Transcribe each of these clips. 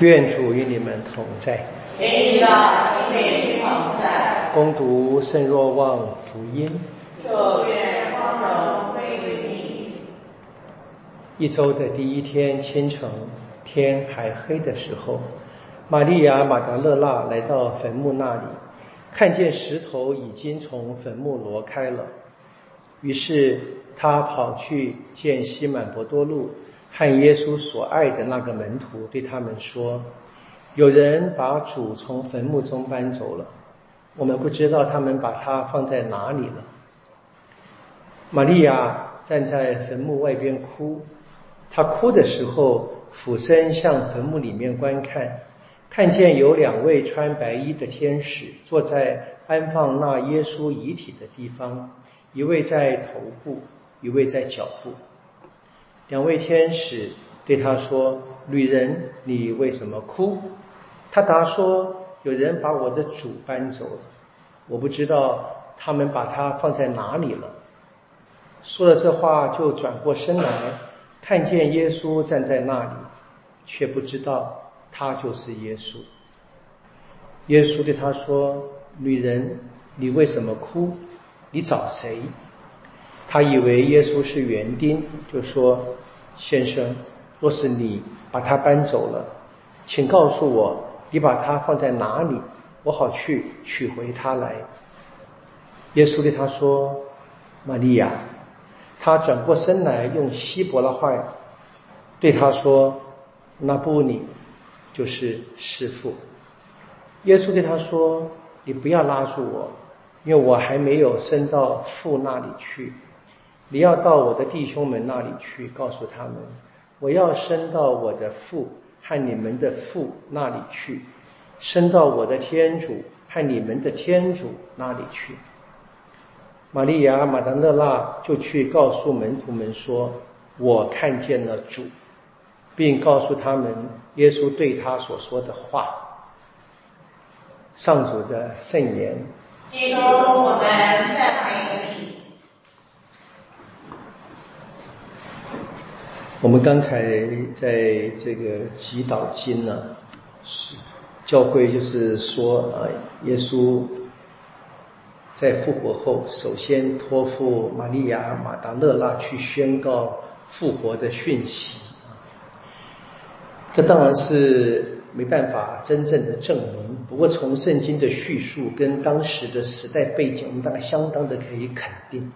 愿主与你们同在。愿你的心灵同在。攻读圣若望福音。就愿光荣归于你。一周的第一天清晨，天还黑的时候，玛利亚马达勒纳来到坟墓那里，看见石头已经从坟墓挪开了，于是他跑去见西满伯多禄。和耶稣所爱的那个门徒对他们说：“有人把主从坟墓中搬走了，我们不知道他们把他放在哪里了。”玛利亚站在坟墓外边哭，她哭的时候俯身向坟墓里面观看，看见有两位穿白衣的天使坐在安放那耶稣遗体的地方，一位在头部，一位在脚部。两位天使对他说：“女人，你为什么哭？”他答说：“有人把我的主搬走了，我不知道他们把他放在哪里了。”说了这话，就转过身来，看见耶稣站在那里，却不知道他就是耶稣。耶稣对他说：“女人，你为什么哭？你找谁？”他以为耶稣是园丁，就说：“先生，若是你把他搬走了，请告诉我你把他放在哪里，我好去取回他来。”耶稣对他说：“玛利亚。”他转过身来，用希伯来话对他说：“那不，你，就是师傅。”耶稣对他说：“你不要拉住我，因为我还没有升到父那里去。”你要到我的弟兄们那里去，告诉他们，我要升到我的父和你们的父那里去，升到我的天主和你们的天主那里去。玛利亚马达勒纳就去告诉门徒们说：“我看见了主，并告诉他们耶稣对他所说的话。”上主的圣言。基督，我们赞美你。我们刚才在这个祈祷经呢，是教会就是说啊，耶稣在复活后，首先托付玛利亚马达勒拉去宣告复活的讯息啊。这当然是没办法真正的证明，不过从圣经的叙述跟当时的时代背景，我们大概相当的可以肯定。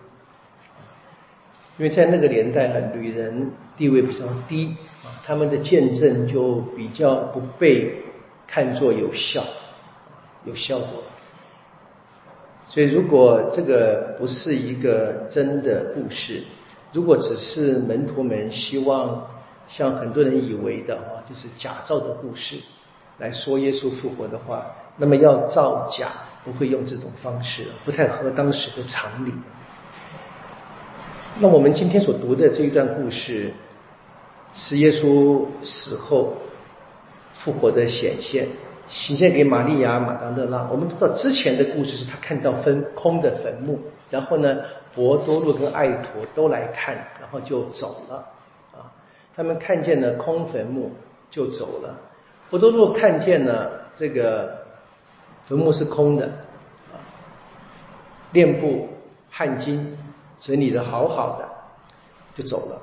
因为在那个年代啊，女人地位比较低啊，他们的见证就比较不被看作有效、有效果。所以，如果这个不是一个真的故事，如果只是门徒们希望像很多人以为的啊，就是假造的故事来说耶稣复活的话，那么要造假不会用这种方式，不太合当时的常理。那我们今天所读的这一段故事，是耶稣死后复活的显现，显现给玛利亚马达勒拉。我们知道之前的故事是他看到分空的坟墓，然后呢，博多禄跟爱陀都来看，然后就走了啊。他们看见了空坟墓就走了，博多禄看见了这个坟墓是空的啊，面部汗巾。整理的好好的，就走了。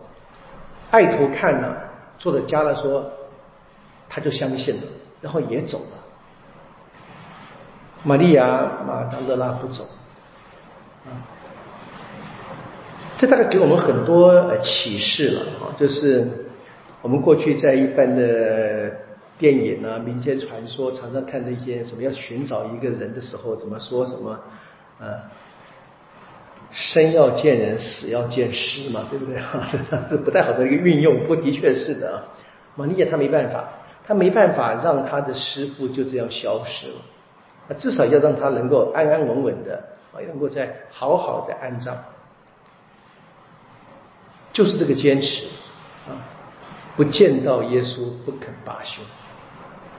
爱徒看了，作者加了说，他就相信了，然后也走了。玛利亚马达勒拉不走，啊，这大概给我们很多启示了啊，就是我们过去在一般的电影啊、民间传说，常常看那些什么要寻找一个人的时候，怎么说什么，呃。生要见人，死要见尸嘛，对不对？哈，这不太好的一个运用，不过的确是的啊。玛利亚她没办法，她没办法让她的师傅就这样消失了，那至少要让他能够安安稳稳的啊，能够在好好的安葬，就是这个坚持啊，不见到耶稣不肯罢休，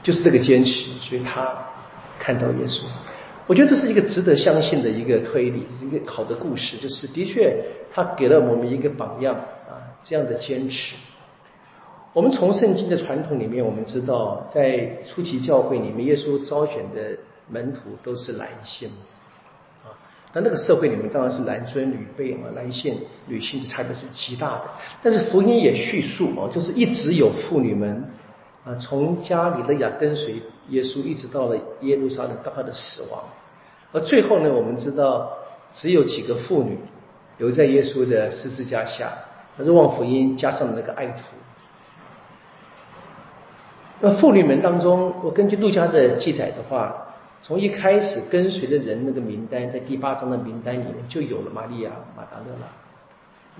就是这个坚持，所以他看到耶稣。我觉得这是一个值得相信的一个推理，一个好的故事，就是的确他给了我们一个榜样啊，这样的坚持。我们从圣经的传统里面，我们知道，在初期教会里面，耶稣招选的门徒都是男性，啊，但那个社会里面当然是男尊女卑嘛，男性女性的差别是极大的。但是福音也叙述哦，就是一直有妇女们啊，从加里勒亚跟随耶稣，一直到了耶路撒冷到他的死亡，而最后呢，我们知道只有几个妇女留在耶稣的十字架下，那是望福音加上那个爱徒。那妇女们当中，我根据陆家的记载的话，从一开始跟随的人那个名单，在第八章的名单里面就有了玛利亚马达勒拉。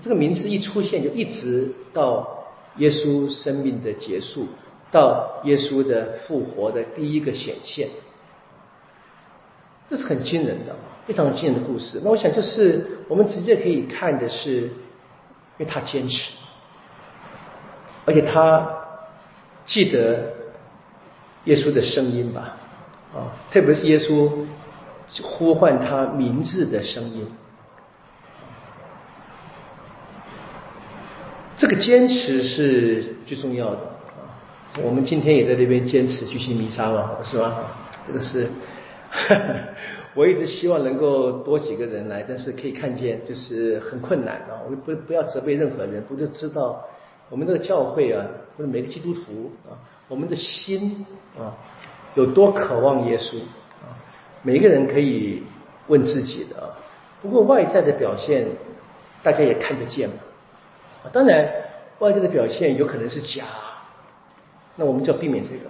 这个名字一出现，就一直到耶稣生命的结束，到耶稣的复活的第一个显现，这是很惊人的，非常惊人的故事。那我想，就是我们直接可以看的是，因为他坚持，而且他。记得耶稣的声音吧，啊，特别是耶稣呼唤他名字的声音，这个坚持是最重要的。我们今天也在那边坚持举行弥撒嘛，是吧？这个是，我一直希望能够多几个人来，但是可以看见就是很困难啊。我们不不要责备任何人，不就知道。我们这个教会啊，或者每个基督徒啊，我们的心啊，有多渴望耶稣啊？每一个人可以问自己的啊。不过外在的表现，大家也看得见嘛。当然外在的表现有可能是假，那我们就要避免这个。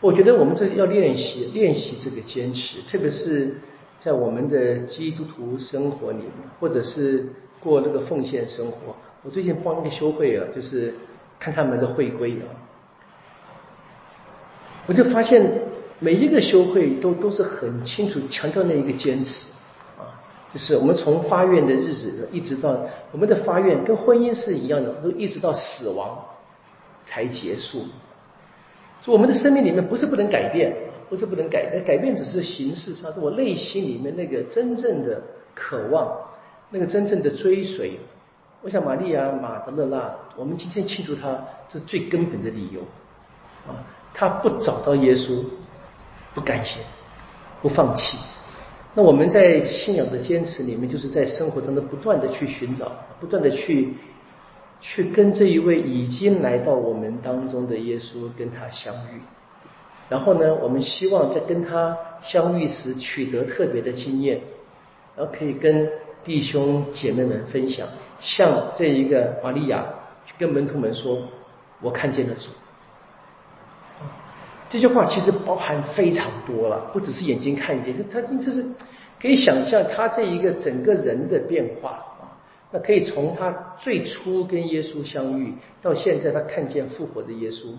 我觉得我们这要练习练习这个坚持，特别是在我们的基督徒生活里面，或者是过那个奉献生活。我最近帮一个修会啊，就是看他们的会规啊，我就发现每一个修会都都是很清楚强调那一个坚持啊，就是我们从发愿的日子一直到我们的发愿跟婚姻是一样的，都一直到死亡才结束。说我们的生命里面不是不能改变，不是不能改变，改变只是形式上，是我内心里面那个真正的渴望，那个真正的追随。我想，玛利亚马德勒纳，我们今天庆祝他，这是最根本的理由啊！他不找到耶稣，不甘心，不放弃。那我们在信仰的坚持里面，就是在生活当中不断的去寻找，不断的去去跟这一位已经来到我们当中的耶稣跟他相遇。然后呢，我们希望在跟他相遇时取得特别的经验，然后可以跟弟兄姐妹们分享。像这一个玛利亚跟门徒们说：“我看见了主。”这句话其实包含非常多了，不只是眼睛看见，这他这是可以想象他这一个整个人的变化。那可以从他最初跟耶稣相遇到现在他看见复活的耶稣，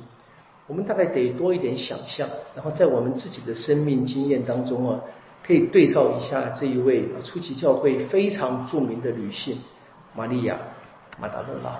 我们大概得多一点想象，然后在我们自己的生命经验当中啊，可以对照一下这一位初期教会非常著名的女性。玛利亚，马达勒拉。